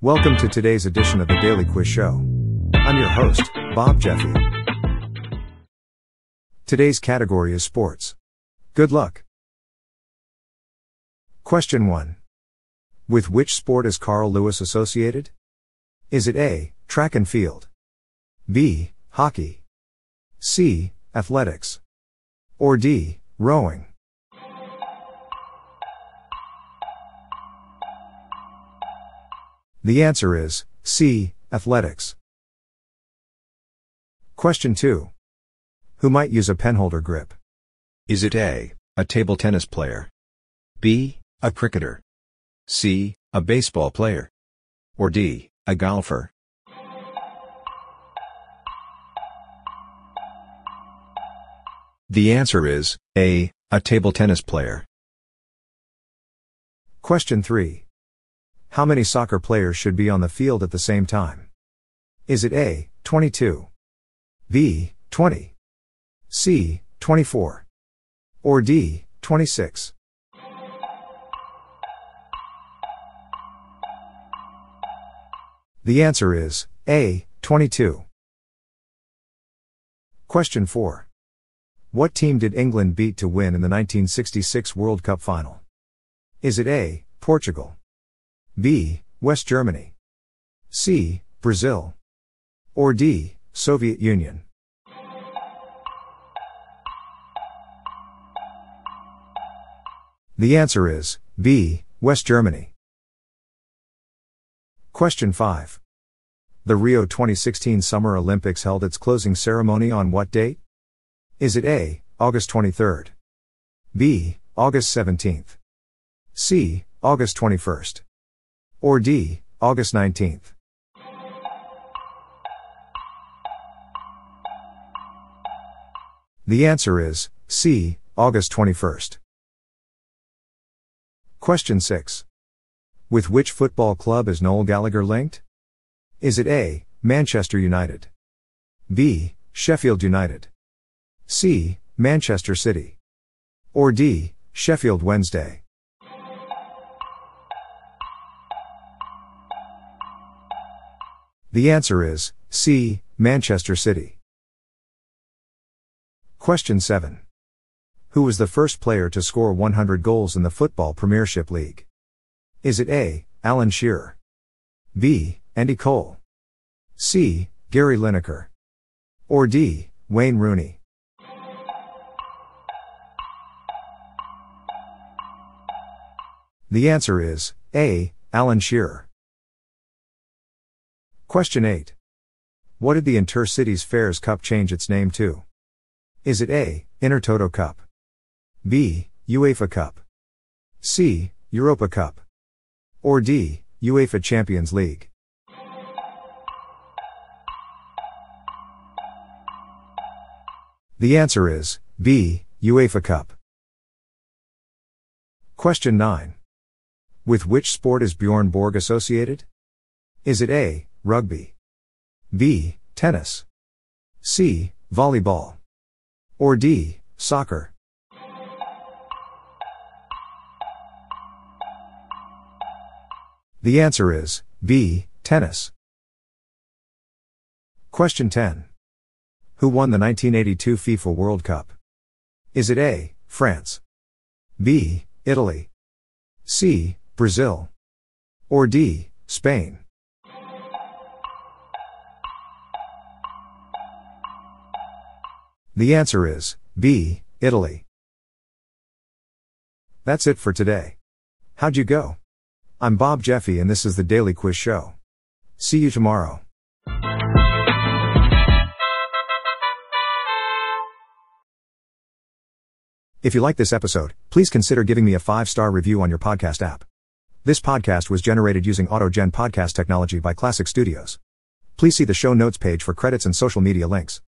Welcome to today's edition of the Daily Quiz Show. I'm your host, Bob Jeffy. Today's category is sports. Good luck. Question 1. With which sport is Carl Lewis associated? Is it A, track and field? B, hockey? C, athletics? Or D, rowing? The answer is C, athletics. Question 2. Who might use a penholder grip? Is it A, a table tennis player? B, a cricketer? C, a baseball player? Or D, a golfer? The answer is A, a table tennis player. Question 3. How many soccer players should be on the field at the same time? Is it A, 22? B, 20? C, 24? Or D, 26? The answer is A, 22. Question 4. What team did England beat to win in the 1966 World Cup final? Is it A, Portugal? B, West Germany? C, Brazil? Or D, Soviet Union? The answer is B, West Germany. Question 5. The Rio 2016 Summer Olympics held its closing ceremony on what date? Is it A, August 23rd? B, August 17th? C, August 21st? Or D, August 19th? The answer is C, August 21st. Question 6. With which football club is Noel Gallagher linked? Is it A, Manchester United? B, Sheffield United? C, Manchester City? Or D, Sheffield Wednesday? The answer is C, Manchester City. Question 7. Who was the first player to score 100 goals in the Football Premiership League? Is it A, Alan Shearer? B, Andy Cole? C, Gary Lineker? Or D, Wayne Rooney? The answer is A, Alan Shearer. Question 8. What did the Intercities Fairs Cup change its name to? Is it A, Intertoto Cup? B, UEFA Cup? C, Europa Cup? Or D, UEFA Champions League? The answer is B, UEFA Cup. Question 9. With which sport is Bjorn Borg associated? Is it A, rugby? B, tennis? C, volleyball? Or D, soccer? The answer is B, tennis. Question 10. Who won the 1982 FIFA World Cup? Is it A, France? B, Italy? C, Brazil? Or D, Spain? The answer is B, Italy. That's it for today. How'd you go? I'm Bob Jeffy and this is the Daily Quiz Show. See you tomorrow. If you like this episode, please consider giving me a five star review on your podcast app. This podcast was generated using AutoGen podcast technology by Classic Studios. Please see the show notes page for credits and social media links.